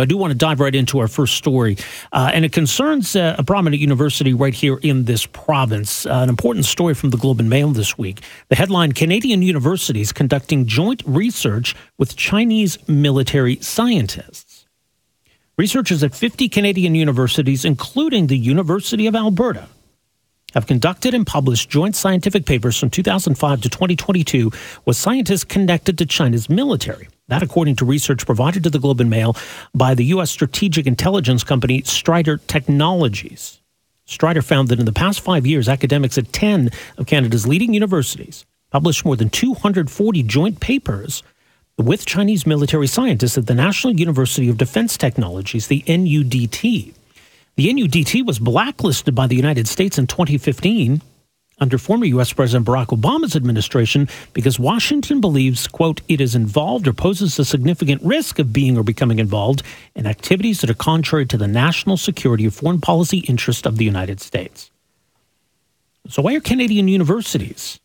I do want to dive right into our first story, uh, and it concerns uh, a prominent university right here in this province. Uh, an important story from the Globe and Mail this week. The headline Canadian universities conducting joint research with Chinese military scientists. Researchers at 50 Canadian universities, including the University of Alberta, have conducted and published joint scientific papers from 2005 to 2022 with scientists connected to China's military. That, according to research provided to the Globe and Mail by the U.S. strategic intelligence company Strider Technologies. Strider found that in the past five years, academics at 10 of Canada's leading universities published more than 240 joint papers with Chinese military scientists at the National University of Defense Technologies, the NUDT. The NUDT was blacklisted by the United States in 2015 under former U.S. President Barack Obama's administration because Washington believes, quote, it is involved or poses a significant risk of being or becoming involved in activities that are contrary to the national security or foreign policy interest of the United States. So, why are Canadian universities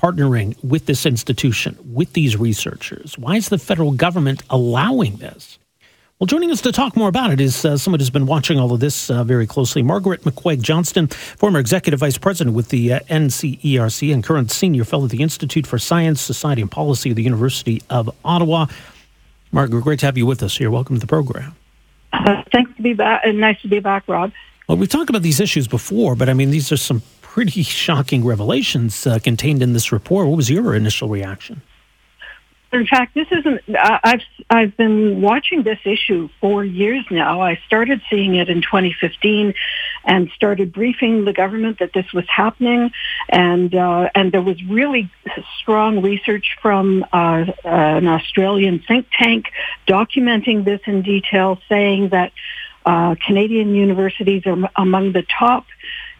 partnering with this institution, with these researchers? Why is the federal government allowing this? Well, joining us to talk more about it is uh, someone who's been watching all of this uh, very closely. Margaret McCuaig Johnston, former executive vice president with the uh, NSERC and current senior fellow at the Institute for Science, Society, and Policy of the University of Ottawa. Margaret, great to have you with us here. Welcome to the program. Uh, thanks to be back. Uh, nice to be back, Rob. Well, we've talked about these issues before, but I mean, these are some pretty shocking revelations uh, contained in this report. What was your initial reaction? In fact, this isn't. I've I've been watching this issue for years now. I started seeing it in 2015, and started briefing the government that this was happening, and uh, and there was really strong research from uh, an Australian think tank documenting this in detail, saying that uh, Canadian universities are among the top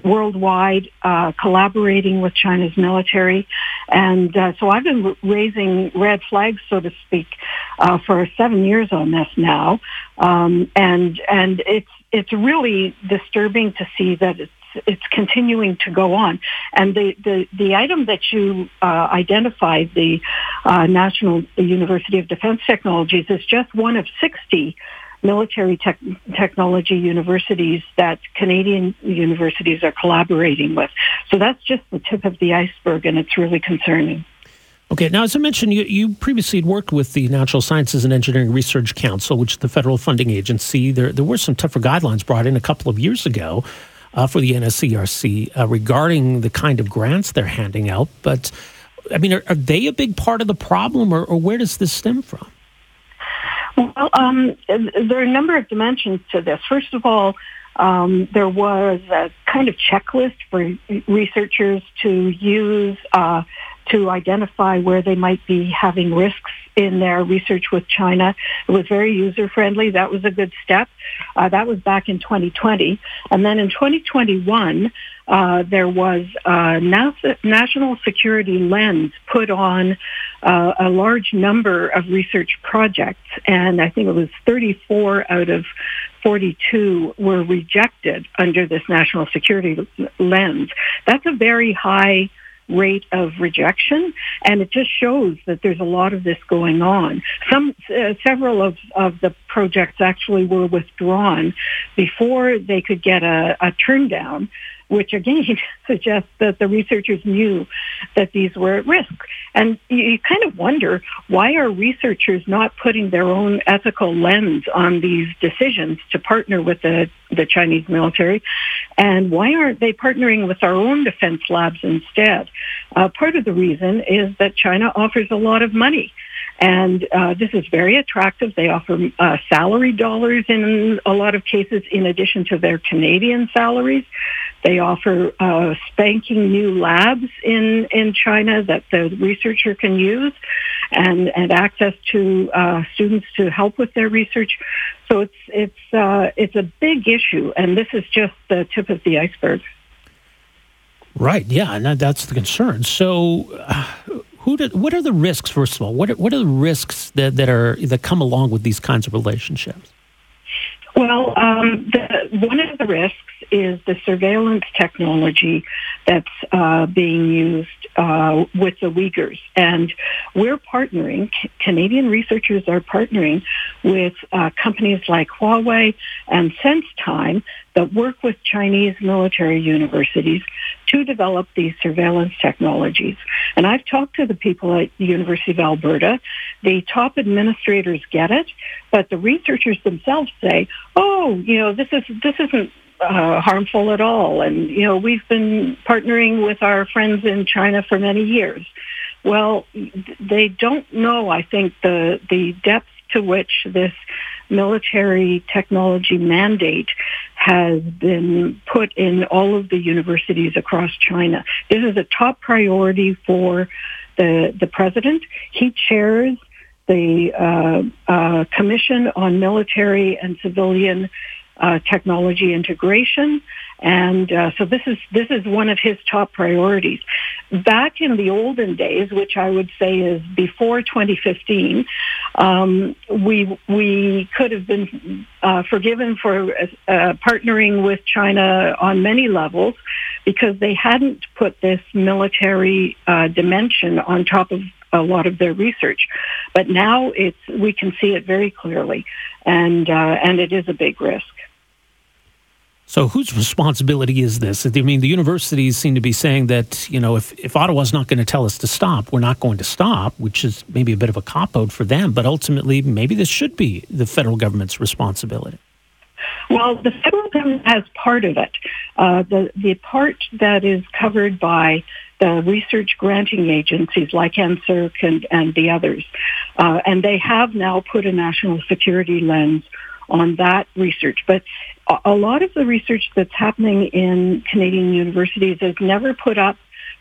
worldwide, uh, collaborating with China's military. And uh, so I've been raising red flags, so to speak, uh, for seven years on this now. Um, and and it's it's really disturbing to see that it's it's continuing to go on. And the, the, the item that you uh, identified, the uh, National University of Defense Technologies, is just one of 60 military tech, technology universities that Canadian universities are collaborating with. So that's just the tip of the iceberg, and it's really concerning. Okay, now as I mentioned, you, you previously had worked with the Natural Sciences and Engineering Research Council, which is the federal funding agency. There, there were some tougher guidelines brought in a couple of years ago uh, for the NSERC uh, regarding the kind of grants they're handing out. But, I mean, are, are they a big part of the problem, or, or where does this stem from? Well, um, there are a number of dimensions to this. First of all, um, there was a kind of checklist for researchers to use uh, to identify where they might be having risks in their research with China. It was very user friendly. That was a good step. Uh, that was back in 2020. And then in 2021, uh, there was a national security lens put on uh, a large number of research projects, and I think it was 34 out of 42 were rejected under this national security lens. That's a very high rate of rejection, and it just shows that there's a lot of this going on. Some, uh, several of, of the projects actually were withdrawn before they could get a, a turn down which again suggests that the researchers knew that these were at risk. And you kind of wonder why are researchers not putting their own ethical lens on these decisions to partner with the, the Chinese military? And why aren't they partnering with our own defense labs instead? Uh, part of the reason is that China offers a lot of money and uh, this is very attractive. They offer uh, salary dollars in a lot of cases in addition to their Canadian salaries. They offer uh, spanking new labs in, in China that the researcher can use and, and access to uh, students to help with their research. So it's, it's, uh, it's a big issue, and this is just the tip of the iceberg. Right. Yeah, and that's the concern. So, uh, who did, what are the risks? First of all, what are, what are the risks that, that are that come along with these kinds of relationships? Well, um, the, one of the risks is the surveillance technology that's uh, being used uh, with the Uyghurs. And we're partnering, Canadian researchers are partnering with uh, companies like Huawei and SenseTime that work with Chinese military universities to develop these surveillance technologies. And I've talked to the people at the University of Alberta. The top administrators get it, but the researchers themselves say, "Oh, you know, this is this isn't uh, harmful at all. And, you know, we've been partnering with our friends in China for many years. Well, they don't know, I think, the, the depth to which this military technology mandate has been put in all of the universities across China. This is a top priority for the, the president. He chairs the uh, uh, Commission on Military and Civilian uh, technology integration. And uh, so this is this is one of his top priorities. Back in the olden days, which I would say is before 2015, um, we we could have been uh, forgiven for uh, partnering with China on many levels because they hadn't put this military uh, dimension on top of a lot of their research. But now it's we can see it very clearly, and uh, and it is a big risk. So, whose responsibility is this? I mean, the universities seem to be saying that, you know, if, if Ottawa's not going to tell us to stop, we're not going to stop, which is maybe a bit of a cop out for them. But ultimately, maybe this should be the federal government's responsibility. Well, the federal government has part of it. Uh, the, the part that is covered by the research granting agencies like NSERC and, and the others. Uh, and they have now put a national security lens on that research. But a lot of the research that's happening in Canadian universities is never put up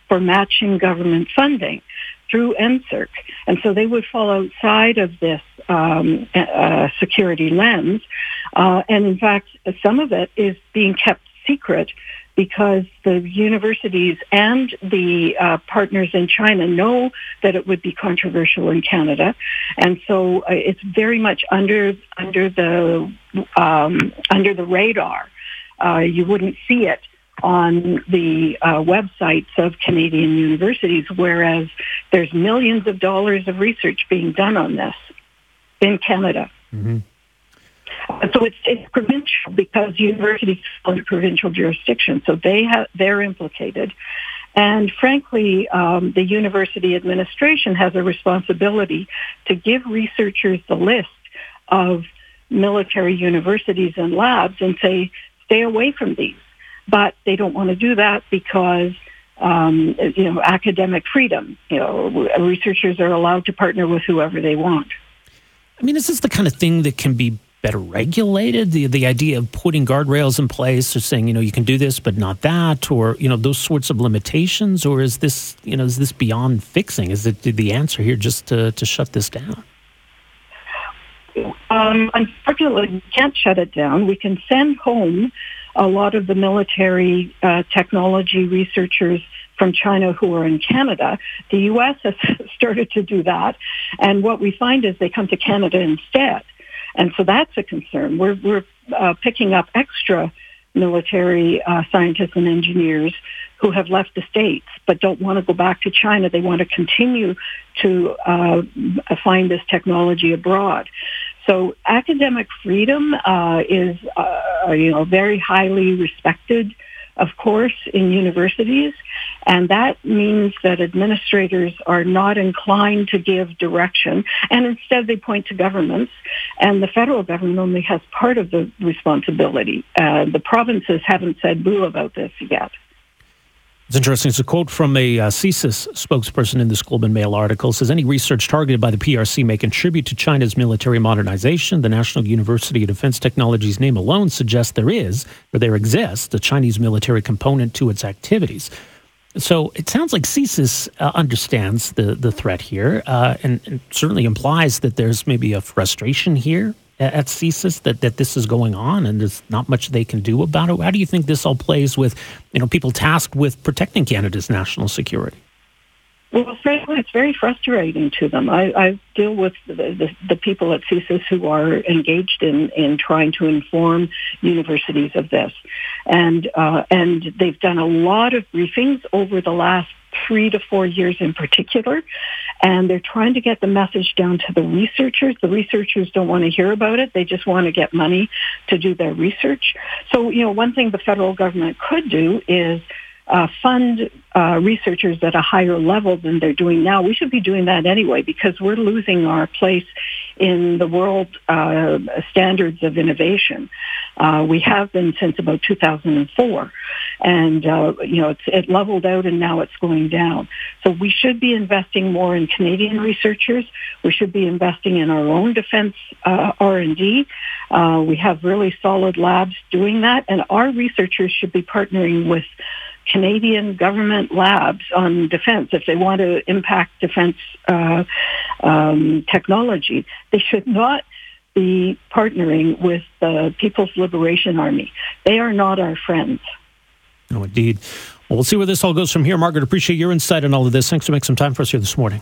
for matching government funding through NSERC. And so they would fall outside of this um, uh, security lens. Uh, and in fact, some of it is being kept secret because the universities and the uh, partners in China know that it would be controversial in Canada, and so uh, it's very much under under the um, under the radar. Uh, you wouldn't see it on the uh, websites of Canadian universities, whereas there's millions of dollars of research being done on this in Canada. Mm-hmm. So it's, it's provincial because universities fall under provincial jurisdiction, so they have they're implicated. And frankly, um, the university administration has a responsibility to give researchers the list of military universities and labs and say, stay away from these. But they don't want to do that because um, you know, academic freedom. You know, researchers are allowed to partner with whoever they want. I mean, this is the kind of thing that can be better regulated? The the idea of putting guardrails in place or saying, you know, you can do this but not that, or you know, those sorts of limitations, or is this, you know, is this beyond fixing? Is it the answer here just to, to shut this down? Um, unfortunately, we can't shut it down. We can send home a lot of the military uh, technology researchers from China who are in Canada. The U.S. has started to do that, and what we find is they come to Canada instead. And so that's a concern. We're, we're uh, picking up extra military uh, scientists and engineers who have left the States but don't want to go back to China. They want to continue to uh, find this technology abroad. So academic freedom uh, is, uh, you know, very highly respected of course, in universities. And that means that administrators are not inclined to give direction. And instead they point to governments. And the federal government only has part of the responsibility. Uh, the provinces haven't said boo about this yet. It's interesting. It's a quote from a uh, CSIS spokesperson in this Globe and Mail article. It says any research targeted by the PRC may contribute to China's military modernization. The National University of Defense Technology's name alone suggests there is, or there exists, a Chinese military component to its activities. So it sounds like CSIS uh, understands the, the threat here uh, and, and certainly implies that there's maybe a frustration here at CSIS that, that this is going on and there's not much they can do about it? How do you think this all plays with you know people tasked with protecting Canada's national security? Well, frankly, it's very frustrating to them. I, I deal with the, the, the, people at CSIS who are engaged in, in trying to inform universities of this, and uh, and they've done a lot of briefings over the last three to four years in particular. And they're trying to get the message down to the researchers. The researchers don't want to hear about it. They just want to get money to do their research. So, you know, one thing the federal government could do is uh, fund uh, researchers at a higher level than they're doing now. We should be doing that anyway because we're losing our place in the world uh, standards of innovation. Uh, we have been since about 2004, and uh, you know it leveled out and now it's going down. So we should be investing more in Canadian researchers. We should be investing in our own defense uh, R&D. we have really solid labs doing that, and our researchers should be partnering with Canadian government labs on defense, if they want to impact defense uh, um, technology, they should not be partnering with the People's Liberation Army. They are not our friends. No, indeed. Well, we'll see where this all goes from here. Margaret, appreciate your insight on all of this. Thanks for making some time for us here this morning.